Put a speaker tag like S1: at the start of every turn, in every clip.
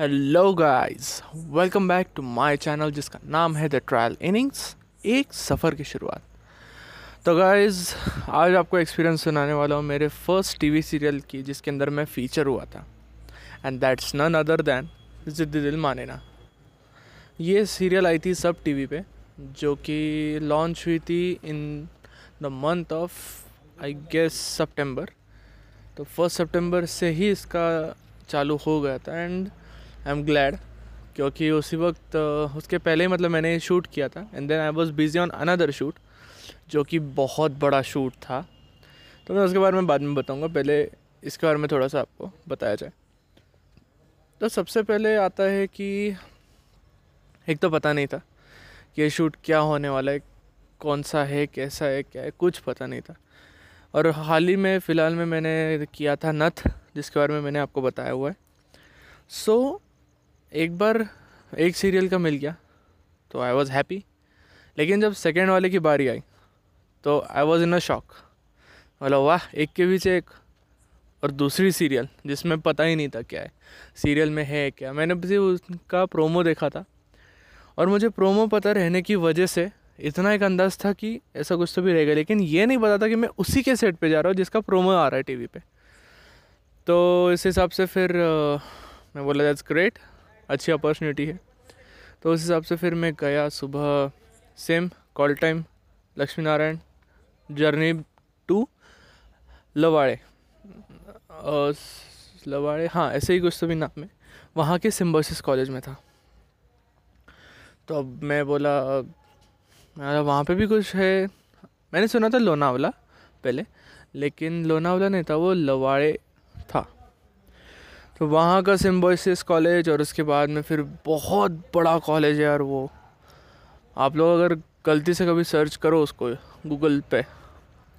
S1: Hello guys welcome back to my channel जिसका नाम है द ट्रायल इनिंग्स एक सफ़र की शुरुआत। तो गाइस आज आपको एक्सपीरियंस सुनाने वाला हूँ मेरे फ़र्स्ट टीवी सीरियल की, जिसके अंदर मैं फीचर हुआ था। And that's none other than Zid Dil Maane ना ये सीरियल आई थी सब टीवी पे, जो कि लॉन्च हुई थी in the month of I guess September तो फ़र्स्ट सितंबर से ही इसका चालू हो गया था एंड आई एम ग्लैड क्योंकि उसी वक्त उसके पहले ही मतलब मैंने शूट किया था and then I was busy on another shoot जो कि बहुत बड़ा शूट था। तो मैं उसके बारे में बाद में बताऊँगा पहले इसके बारे में थोड़ा सा आपको बताया जाए। तो सबसे पहले आता है कि एक तो पता नहीं था कि ये शूट क्या होने वाला है कौन सा है कैसा है क्या है कुछ पता नहीं था। और हाल ही में फ़िलहाल में मैंने किया था नथ जिसके बारे में मैंने आपको बताया हुआ है। सो so, एक बार एक सीरियल का मिल गया तो आई वॉज़ हैप्पी लेकिन जब सेकेंड वाले की बारी आई तो I was in a shock बोला वाह एक के बीच एक और दूसरी सीरियल जिसमें पता ही नहीं था क्या है। सीरियल में है क्या? मैंने भी उसका प्रोमो देखा था। और मुझे प्रोमो पता रहने की वजह से इतना एक अंदाज़ था कि ऐसा कुछ तो भी रहेगा। लेकिन ये नहीं पता था कि मैं उसी के सेट पे जा रहा हूँ जिसका प्रोमो आ रहा है टीवी पे। तो इस हिसाब से फिर आ, मैं बोला दैट्स ग्रेट अच्छी अपॉर्चुनिटी है। तो उस हिसाब से फिर मैं गया सुबह same call time Lakshmi Narayan journey to Lavade Lavade हाँ ऐसे ही कुछ तो भी नाम है। वहाँ के सिम्बोसिस कॉलेज में था। तो अब मैं बोला वहाँ पे भी कुछ है। मैंने सुना था लोनावला पहले, लेकिन लोनावला नहीं था, वो लवाड़े था। तो वहाँ का सिम्बोसिस कॉलेज और उसके बाद में फिर बहुत बड़ा कॉलेज है यार वो। आप लोग अगर गलती से कभी सर्च करो उसको गूगल पे,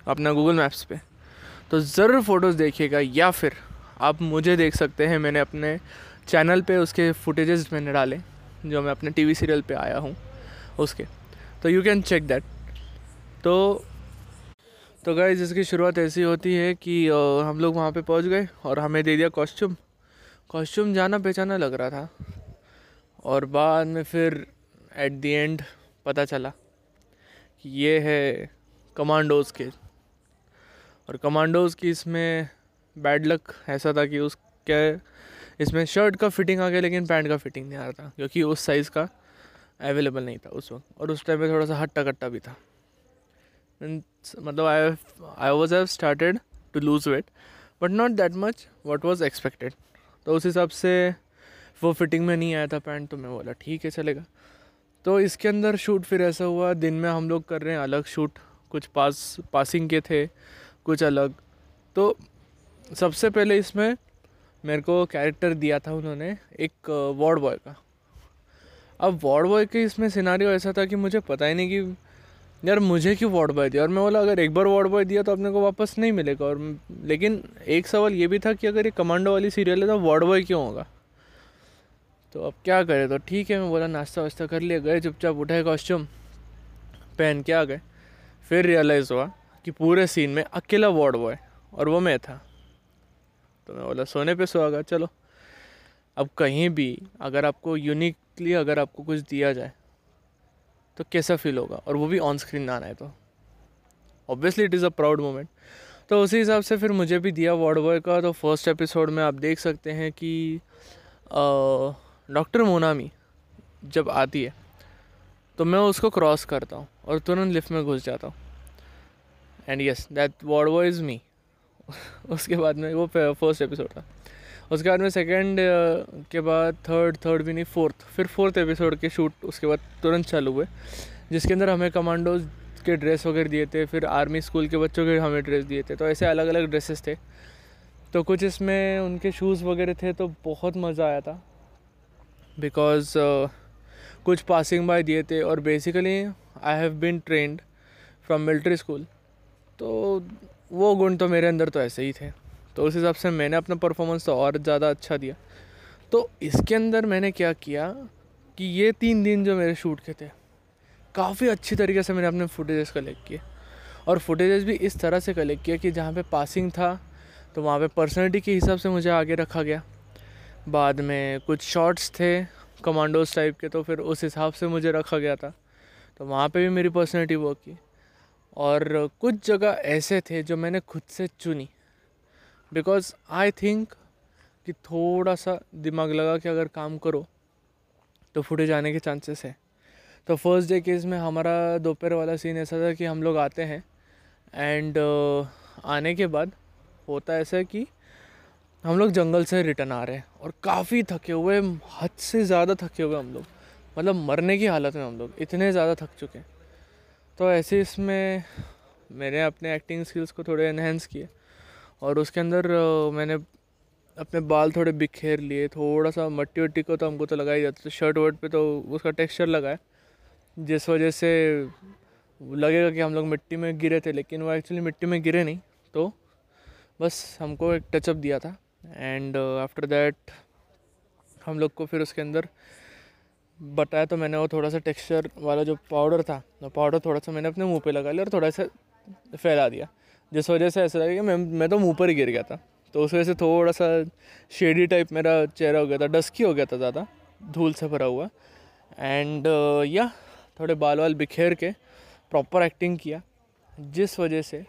S1: अपना गूगल मैप्स पे तो ज़रूर फ़ोटोज़ देखिएगा या फिर आप मुझे देख सकते हैं, मैंने अपने चैनल पे उसके फुटेजेस मैंने डाले, जो मैं अपने टीवी सीरियल पे आया हूँ उसके। तो यू कैन चेक दैट तो तो गाइज़ इसकी शुरुआत ऐसी होती है कि हम लोग वहाँ पे पहुँच गए और हमें दे दिया कॉस्ट्यूम कॉस्ट्यूम जाना पहचाना लग रहा था। और बाद में फिर एट दी एंड पता चला कि ये है कमांडोज़ के। और कमांडोज़ की इसमें बैड लक ऐसा था कि उसके इसमें शर्ट का फिटिंग आ गया लेकिन पैंट का फिटिंग नहीं आ रहा था, क्योंकि उस साइज़ का अवेलेबल नहीं था उस वक्त। और उस टाइम पे थोड़ा सा हट्टा कट्टा भी था मतलब I I was have started to lose weight but not that much what was expected तो उस हिसाब से वो फिटिंग में नहीं आया था पैंट तो मैं बोला, ठीक है, चलेगा। तो इसके अंदर शूट फिर ऐसा हुआ, दिन में हम लोग कर रहे हैं अलग शूट कुछ पास पासिंग के थे, कुछ अलग। तो सबसे पहले इसमें मेरे को कैरेक्टर दिया था उन्होंने एक वार्ड बॉय का। अब वार्ड बॉय के इसमें सिनारियो ऐसा था कि मुझे पता ही नहीं कि यार मुझे क्यों वार्ड बॉय दिया? और मैं बोला, अगर एक बार वार्ड बॉय दिया तो अपने को वापस नहीं मिलेगा। और लेकिन एक सवाल ये भी था कि अगर ये कमांडो वाली सीरियल है तो वार्ड बॉय क्यों होगा? तो अब क्या करें? तो ठीक है, मैं बोला, नाश्ता वास्ता कर लिया, गए, चुपचाप उठाए कॉस्ट्यूम पहन के आ गए। फिर रियलाइज़ हुआ कि पूरे सीन में अकेला वार्ड बॉय और वो मैं था। तो मैं बोला, सोने पे सुहागा, चलो। अब कहीं भी अगर आपको यूनिकली अगर आपको कुछ दिया जाए तो कैसा फील होगा? और वो भी ऑन स्क्रीन ना आए तो। Obviously it is a proud moment तो उसी हिसाब से फिर मुझे भी दिया वार्ड बॉय का। तो फ़र्स्ट एपिसोड में आप देख सकते हैं कि डॉक्टर मोनामी जब आती है तो मैं उसको क्रॉस करता हूँ और तुरंत लिफ्ट में घुस जाता हूँ। And yes that ward boy is me उसके बाद में वो फ़र्स्ट एपिसोड था। उसके बाद में सेकेंड के बाद थर्ड थर्ड भी नहीं फोर्थ फिर फोर्थ एपिसोड के शूट उसके बाद तुरंत चालू हुए जिसके अंदर हमें कमांडोज के ड्रेस वगैरह दिए थे फिर आर्मी स्कूल के बच्चों के हमें ड्रेस दिए थे तो ऐसे अलग अलग ड्रेसेस थे. तो कुछ इसमें उनके शूज़ वगैरह थे तो बहुत मज़ा आया था बिकॉज़ uh, कुछ पासिंग बाय दिए थे और basically I have been trained from military school तो वो गुण तो मेरे अंदर तो ऐसे ही थे. तो उस हिसाब से मैंने अपना परफॉर्मेंस तो और ज़्यादा अच्छा दिया। तो इसके अंदर मैंने क्या किया कि ये तीन दिन जो मेरे शूट के थे, काफ़ी अच्छी तरीके से मैंने अपने फुटेजेस कलेक्ट किए। और फुटेजेस भी इस तरह से कलेक्ट किया कि जहाँ पे पासिंग था तो वहाँ पे पर्सनैलिटी के हिसाब से मुझे आगे रखा गया। बाद में कुछ शॉट्स थे कमांडोज टाइप के तो फिर उस हिसाब से मुझे रखा गया था। तो वहाँ पे भी मेरी पर्सनैलिटी वर्क की। और कुछ जगह ऐसे थे जो मैंने खुद से चुनी। बिकॉज़ आई थिंक कि थोड़ा सा दिमाग लगा कि अगर काम करो तो फुटेज आने के चांसेस है। तो फ़र्स्ट डे केस में हमारा दोपहर वाला सीन ऐसा था कि हम लोग आते हैं एंड uh, आने के बाद होता ऐसा है कि हम लोग जंगल से रिटर्न आ रहे हैं और काफ़ी थके हुए हद से ज़्यादा थके हुए हम लोग। मतलब मरने की हालत में हम लोग इतने ज़्यादा थक चुके हैं। तो ऐसे इसमें मैंने अपने एक्टिंग स्किल्स को थोड़े इन्हेंस किए। और उसके अंदर मैंने अपने बाल थोड़े बिखेर लिए थोड़ा सा मट्टी वट्टी को तो हमको तो लगा ही जाता तो शर्ट वर्ट पे तो उसका टेक्सचर लगा है, जिस वजह से लगेगा कि हम लोग मिट्टी में गिरे थे, लेकिन वो एक्चुअली मिट्टी में गिरे नहीं तो बस हमको एक टचअप दिया था, एंड आफ्टर दैट हम लोग को फिर उसके अंदर बताया तो मैंने वो थोड़ा सा टेक्सचर वाला जो पाउडर था, वो पाउडर थोड़ा सा मैंने अपने मुँह पे लगा लिया और थोड़ा सा फैला दिया। जिस वजह से ऐसा लगा कि मैं मैं तो मुँह पर ही गिर गया था। तो उस वजह से थोड़ा सा शेडी टाइप मेरा चेहरा हो गया था डस्की हो गया था ज़्यादा धूल से भरा हुआ। एंड या uh, yeah, थोड़े बाल वाल बिखेर के प्रॉपर एक्टिंग किया जिस वजह से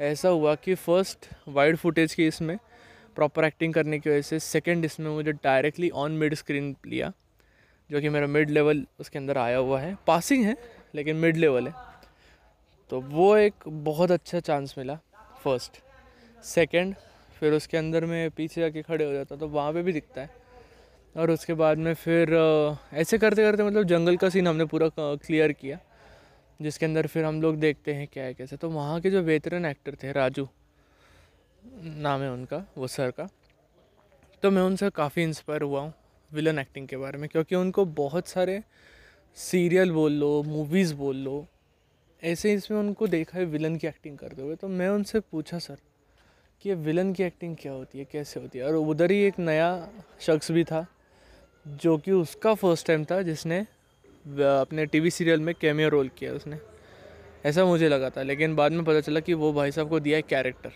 S1: ऐसा हुआ कि फ़र्स्ट वाइड फुटेज की इसमें प्रॉपर एक्टिंग करने की वजह से सेकेंड इसमें मुझे डायरेक्टली ऑन मिड स्क्रीन लिया जो कि मेरा मिड लेवल उसके अंदर आया हुआ है। पासिंग है लेकिन मिड लेवल है। तो वो एक बहुत अच्छा चांस मिला फ़र्स्ट सेकंड फिर उसके अंदर में पीछे जाके खड़े हो जाता तो वहाँ पे भी दिखता है। और उसके बाद में फिर ऐसे करते करते मतलब जंगल का सीन हमने पूरा क्लियर किया, जिसके अंदर फिर हम लोग देखते हैं क्या है, कैसे। तो वहाँ के जो वेतरन एक्टर थे, राजू, नाम है उनका, वो सर का तो मैं उनसे काफ़ी इंस्पायर हुआ हूँ विलन एक्टिंग के बारे में, क्योंकि उनको बहुत सारे सीरियल बोल लो मूवीज़ बोल लो ऐसे इसमें उनको देखा है विलन की एक्टिंग करते हुए तो मैं उनसे पूछा, सर, कि ये विलन की एक्टिंग क्या होती है, कैसे होती है? और उधर ही एक नया शख्स भी था, जो कि उसका फ़र्स्ट टाइम था, जिसने अपने टीवी सीरियल में कैमियो रोल किया उसने। ऐसा मुझे लगा था, लेकिन बाद में पता चला कि वो भाई साहब को दिया है कैरेक्टर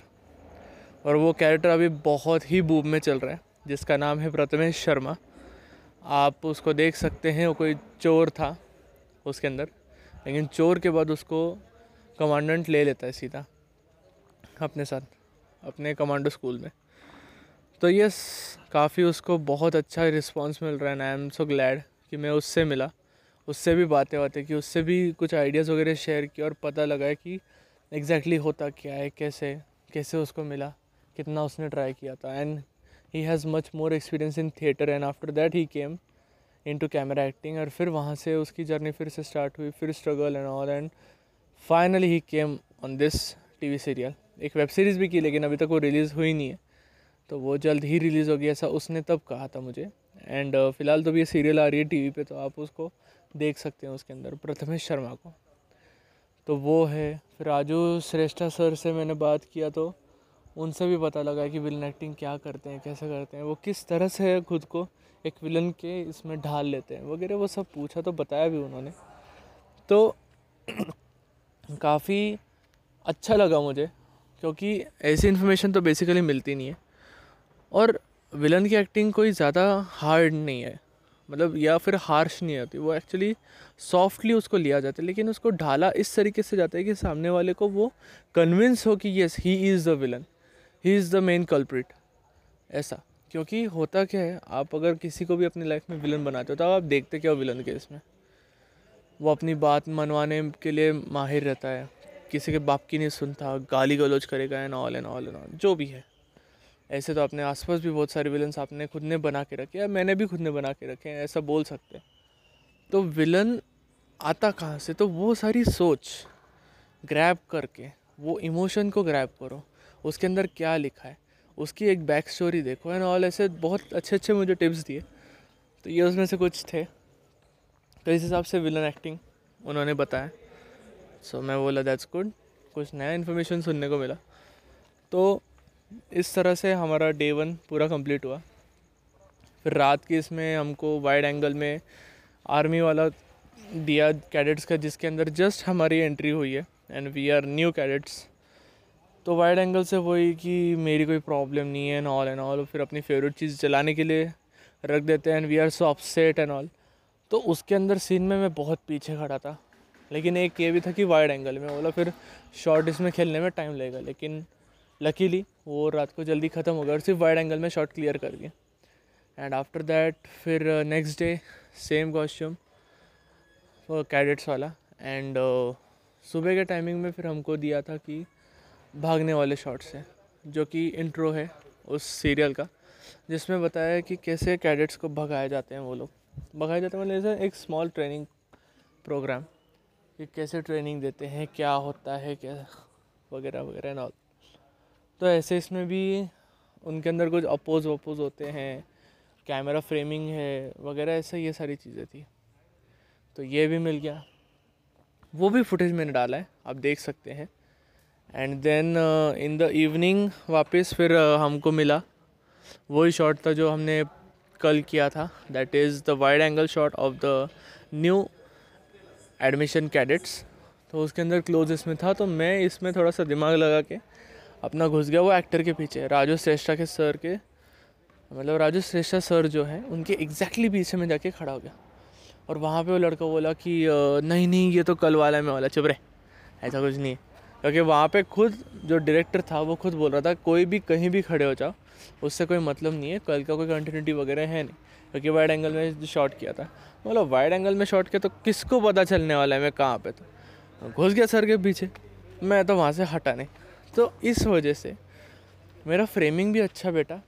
S1: और वो कैरेक्टर अभी बहुत ही बूब में चल रहा है, जिसका नाम है प्रथमेश शर्मा। आप उसको देख सकते हैं, वो कोई चोर था, उसके अंदर। लेकिन चोर के बाद उसको कमांडेंट ले लेता है सीधा, अपने साथ, अपने कमांडो स्कूल में। तो यस काफ़ी उसको बहुत अच्छा रिस्पांस मिल रहा है आई एम सो ग्लैड कि मैं उससे मिला। उससे भी बातें बातें की, उससे भी कुछ आइडियाज़ वगैरह शेयर किया और पता लगा कि एग्जैक्टली exactly होता क्या है, कैसे कैसे उसको मिला, कितना उसने ट्राई किया था। And he has much more experience in theatre and after that he came into camera acting और फिर वहाँ से उसकी जर्नी फिर से स्टार्ट हुई फिर struggle and all and finally he came on this T V serial एक वेब सीरीज़ भी की लेकिन अभी तक वो रिलीज़ हुई नहीं है। तो वो जल्द ही रिलीज़ होगी ऐसा उसने तब कहा था मुझे। एंड uh, फ़िलहाल तो भी ये सीरियल आ रही है टीवी पे तो आप उसको देख सकते हैं उसके अंदर प्रथमेश शर्मा को। तो वो है फिर राजू श्रेष्ठा सर से मैंने बात किया तो उनसे भी पता लगा कि विलन एक्टिंग क्या करते हैं कैसे करते हैं वो किस तरह से खुद को। एक विलन के इसमें ढाल लेते हैं, वगैरह वो सब पूछा तो बताया भी उन्होंने। तो काफ़ी अच्छा लगा मुझे, क्योंकि ऐसी इन्फॉर्मेशन तो बेसिकली मिलती नहीं है। और विलन की एक्टिंग कोई ज़्यादा हार्ड नहीं है मतलब या फिर हार्श नहीं होती, वो एक्चुअली सॉफ्टली उसको लिया जाता है, लेकिन उसको ढाला इस तरीके से जाता है कि सामने वाले को वो कन्विंस हो कि yes he is the villain he is the main culprit ऐसा। क्योंकि होता क्या है, आप अगर किसी को भी अपनी लाइफ में विलन बनाते हो तो आप देखते क्या हो विलन के इसमें वो अपनी बात मनवाने के लिए माहिर रहता है। किसी के बाप की नहीं सुनता, गाली गलोच करेगा and all and all and all जो भी है। ऐसे तो अपने आसपास भी बहुत सारे विलन्स आपने खुद ने बना के रखे या मैंने भी खुद ने बना के रखे हैं, ऐसा बोल सकते हैं। तो विलन आता कहाँ से? तो वो सारी सोच ग्रैब करके, वो इमोशन को ग्रैब करो। उसके अंदर क्या लिखा है? उसकी एक बैक स्टोरी देखो एंड ऑल ऐसे बहुत अच्छे अच्छे मुझे टिप्स दिए। तो ये उसमें से कुछ थे। तो इस हिसाब से विलन एक्टिंग उन्होंने बताया। सो so, मैं बोला दैट्स गुड कुछ नया इन्फॉर्मेशन सुनने को मिला। तो इस तरह से हमारा डे वन पूरा कंप्लीट हुआ। फिर रात की इसमें हमको वाइड एंगल में आर्मी वाला दिया कैडेट्स का जिसके अंदर जस्ट हमारी एंट्री हुई है and we are new cadets तो वाइड एंगल से वही कि मेरी कोई प्रॉब्लम नहीं है एंड ऑल एंड ऑल फिर अपनी फेवरेट चीज़ चलाने के लिए रख देते हैं and we are so upset and all तो उसके अंदर सीन में मैं बहुत पीछे खड़ा था लेकिन एक ये भी था कि वाइड एंगल में बोला फिर शॉर्ट इसमें खेलने में टाइम लगेगा लेकिन लकीली वो रात को जल्दी ख़त्म हो गया और सिर्फ़ वाइड एंगल में शॉट क्लियर कर दिया। एंड आफ्टर दैट फिर next day same costume cadets वाला एंड uh, सुबह के टाइमिंग में फिर हमको दिया था कि भागने वाले शॉट्स हैं, जो कि इंट्रो है उस सीरियल का, जिसमें बताया कि कैसे कैडेट्स को भगाए जाते हैं वो लोग। भगाए जाते हैं मतलब एक स्मॉल ट्रेनिंग प्रोग्राम कि कैसे ट्रेनिंग देते हैं, क्या होता है, क्या वगैरह वगैरह ऑल तो ऐसे इसमें भी उनके अंदर कुछ अपोज वपोज होते हैं कैमरा फ्रेमिंग है, वगैरह ऐसा ये सारी चीज़ें थी। तो ये भी मिल गया। वो भी फुटेज मैंने डाला है, आप देख सकते हैं। And then in the evening वापस फिर uh, हमको मिला। वही शॉट था जो हमने कल किया था। That is the wide angle shot of the new admission cadets तो उसके अंदर क्लोज इसमें था। तो मैं इसमें थोड़ा सा दिमाग लगा के अपना घुस गया। वो एक्टर के पीछे राजू श्रेष्ठा के सर के। मतलब राजू श्रेष्ठा सर जो है उनके एग्जैक्टली पीछे में जाके खड़ा हो गया। और वहाँ पे वो लड़का बोला कि नहीं नहीं ये तो कल वाला है मैं वाला चुप रहे। ऐसा कुछ नहीं है। क्योंकि वहाँ पे खुद जो डायरेक्टर था, वो खुद बोल रहा था, कोई भी कहीं भी खड़े हो जाओ, उससे कोई मतलब नहीं है, कल का कोई कंटिन्यूटी वगैरह है नहीं। क्योंकि वाइड एंगल में जो शॉट किया था। मतलब वाइड एंगल में शॉट किया तो किसको पता चलने वाला है मैं कहाँ पर तो? घुस गया सर के पीछे। मैं तो वहाँ से हटा नहीं। तो इस वजह से मेरा फ्रेमिंग भी अच्छा बेटा।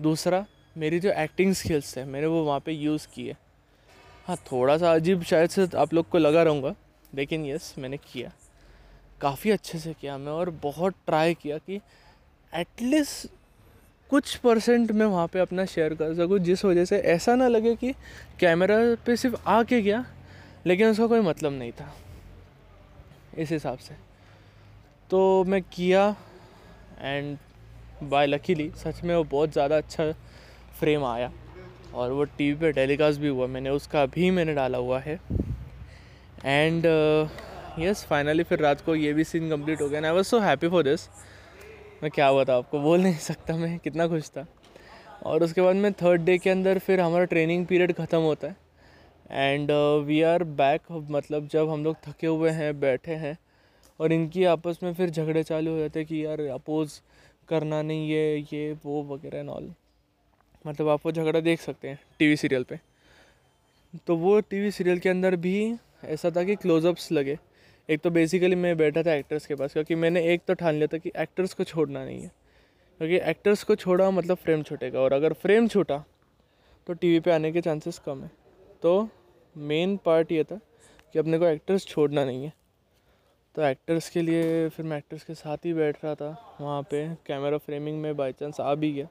S1: दूसरा, मेरी जो एक्टिंग स्किल्स है, मैंने वो वहाँ पे यूज़ किए हाँ। थोड़ा सा अजीब शायद से आप लोग को लगा रहूँगा, लेकिन यस मैंने किया। काफ़ी अच्छे से किया मैं और बहुत ट्राई किया कि एटलीस्ट कुछ परसेंट मैं वहाँ पे अपना शेयर कर सकूँ, जिस वजह से ऐसा ना लगे कि कैमरा पे सिर्फ़ आ के गया, लेकिन उसका कोई मतलब नहीं था। इस हिसाब से। तो मैं किया एंड बाय लकीली सच में वो बहुत ज़्यादा अच्छा फ्रेम आया। और वो टीवी पे टेलीकास्ट भी हुआ मैंने, उसका भी मैंने डाला हुआ है। एंड यस फाइनली फिर रात को ये भी सीन कंप्लीट हो गया। I was so happy for this मैं क्या बताऊँ, आपको बोल नहीं सकता मैं, कितना खुश था। और उसके बाद में थर्ड डे के अंदर फिर हमारा ट्रेनिंग पीरियड ख़त्म होता है। एंड वी आर बैक मतलब जब हम लोग थके हुए हैं, बैठे हैं, और इनकी आपस में फिर झगड़े चालू हो जाते हैं कि यार अपोज़ करना नहीं है, ये, वो, वगैरह एंड ऑल मतलब आप वो झगड़ा देख सकते हैं टीवी सीरियल पे। तो वो टीवी सीरियल के अंदर भी ऐसा था कि क्लोजअप्स लगे। एक तो बेसिकली मैं बैठा था एक्टर्स के पास, क्योंकि मैंने एक तो ठान लिया था कि एक्टर्स को छोड़ना नहीं है। क्योंकि एक्टर्स को छोड़ा मतलब फ्रेम छूटेगा, और अगर फ्रेम छूटा तो टीवी पे आने के चांसेस कम है। तो मेन पार्ट ये था कि अपने को एक्टर्स छोड़ना नहीं है। तो एक्टर्स के लिए फिर मैं एक्टर्स के साथ ही बैठ रहा था, वहाँ पे कैमरा फ्रेमिंग में बाई चांस आ भी गया।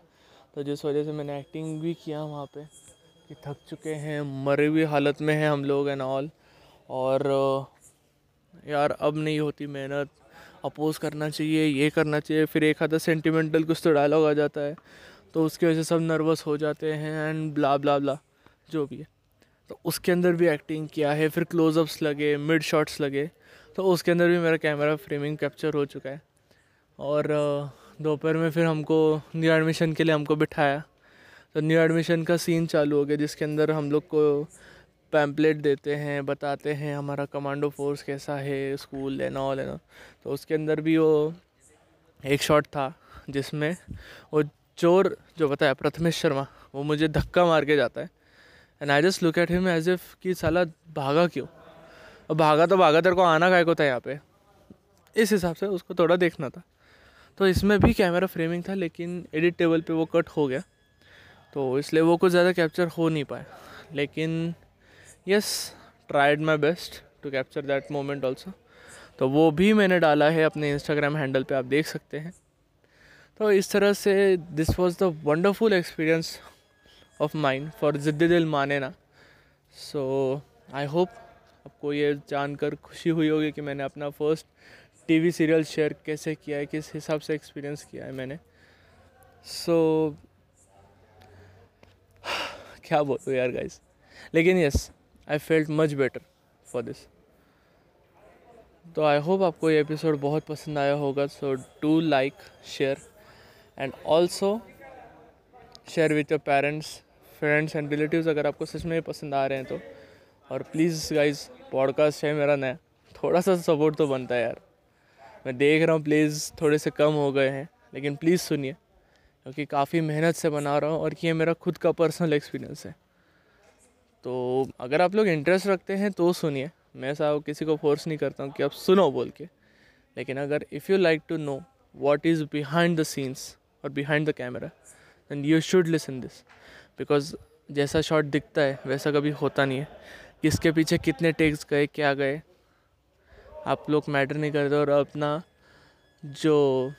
S1: तो जिस वजह से मैंने एक्टिंग भी किया वहाँ पे, कि थक चुके हैं, मरे हुई हालत में हैं हम लोग एंड ऑल और यार, अब नहीं होती मेहनत। अपोज करना चाहिए, ये करना चाहिए, फिर एक आधा सेंटिमेंटल कुछ तो डायलॉग आ जाता है। तो उसकी वजह से सब नर्वस हो जाते हैं एंड ब्ला ब्ला ब्ला जो भी है। तो उसके अंदर भी एक्टिंग किया है, फिर क्लोजअप्स लगे मिड शॉट्स लगे। तो उसके अंदर भी मेरा कैमरा फ्रेमिंग कैप्चर हो चुका है। और दोपहर में फिर हमको न्यू एडमिशन के लिए हमको बिठाया। तो न्यू एडमिशन का सीन चालू हो गया, जिसके अंदर हम लोग को पैम्पलेट देते हैं, बताते हैं हमारा कमांडो फोर्स कैसा है स्कूल एंड ऑल एंड तो उसके अंदर भी वो एक शॉट था, जिसमें वो चोर जो बताया, प्रथमेश शर्मा, वो मुझे धक्का मार के जाता है। And I just look at him as if कि साला भागा क्यों? और भागा तो भागा, तेरे को आना काय को था यहाँ पे? इस हिसाब से उसको थोड़ा देखना था। तो इसमें भी कैमरा फ्रेमिंग था, लेकिन एडिट टेबल पे वो कट हो गया। तो इसलिए वो कुछ ज़्यादा कैप्चर हो नहीं पाया। लेकिन yes tried my best to capture that moment also तो वो भी मैंने डाला है अपने इंस्टाग्राम हैंडल पे आप देख सकते हैं। तो इस तरह से this was the wonderful experience of mine for Zidd Dil Maane Na so I hope आपको ये जानकर खुशी हुई होगी कि मैंने अपना फ़र्स्ट टीवी सीरियल शेयर कैसे किया है किस हिसाब से एक्सपीरियंस किया है मैंने। सो so, क्या बोलूँ यार गाइस लेकिन yes I felt much better for this तो आई होप आपको ये एपिसोड बहुत पसंद आया होगा so do like share and also share with your parents friends and relatives अगर आपको सच में पसंद आ रहे हैं तो। और प्लीज़ गाइज़ पॉडकास्ट है मेरा नया, थोड़ा सा सपोर्ट तो बनता है यार। मैं देख रहा हूँ प्लीज़ थोड़े से कम हो गए हैं, लेकिन प्लीज़ सुनिए, क्योंकि काफ़ी मेहनत से बना रहा हूँ और ये मेरा खुद का पर्सनल एक्सपीरियंस है। तो अगर आप लोग इंटरेस्ट रखते हैं तो सुनिए। मैं ऐसा किसी को फोर्स नहीं करता हूँ कि आप सुनो बोल के। लेकिन अगर if you like to know what is behind the scenes और behind the camera then you should listen this because जैसा शॉट दिखता है, वैसा कभी होता नहीं है। किसके पीछे कितने टेक्स गए, क्या गए, आप लोग मैटर नहीं करते और अपना जो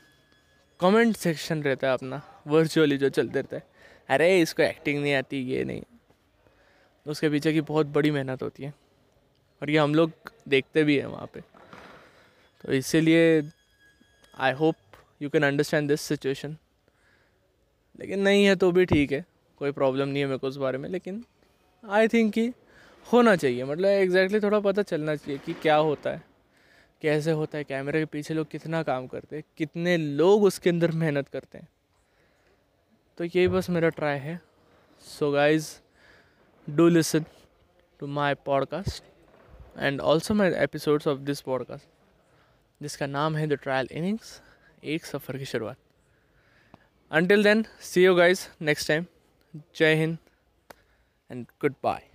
S1: कमेंट सेक्शन रहता है, अपना वर्चुअली जो चलते रहता है। अरे, इसको एक्टिंग नहीं आती, ये नहीं। उसके पीछे की बहुत बड़ी मेहनत होती है। और ये हम लोग देखते भी हैं वहाँ पे। तो इसीलिए I hope you can understand this situation लेकिन नहीं है तो भी ठीक है। कोई प्रॉब्लम नहीं है मेरे को उस बारे में। लेकिन आई थिंक कि होना चाहिए। मतलब एग्जैक्टली exactly थोड़ा पता चलना चाहिए कि क्या होता है। कैसे होता है? कैमरे के पीछे लोग कितना काम करते हैं? कितने लोग उसके अंदर मेहनत करते हैं? तो यही बस मेरा ट्राई है। So guys do listen to my podcast and also my episodes of this podcast. जिसका नाम है द ट्रायल इनिंग्स एक सफ़र की शुरुआत। Until then see you guys next time जय हिंद एंड गुड बाय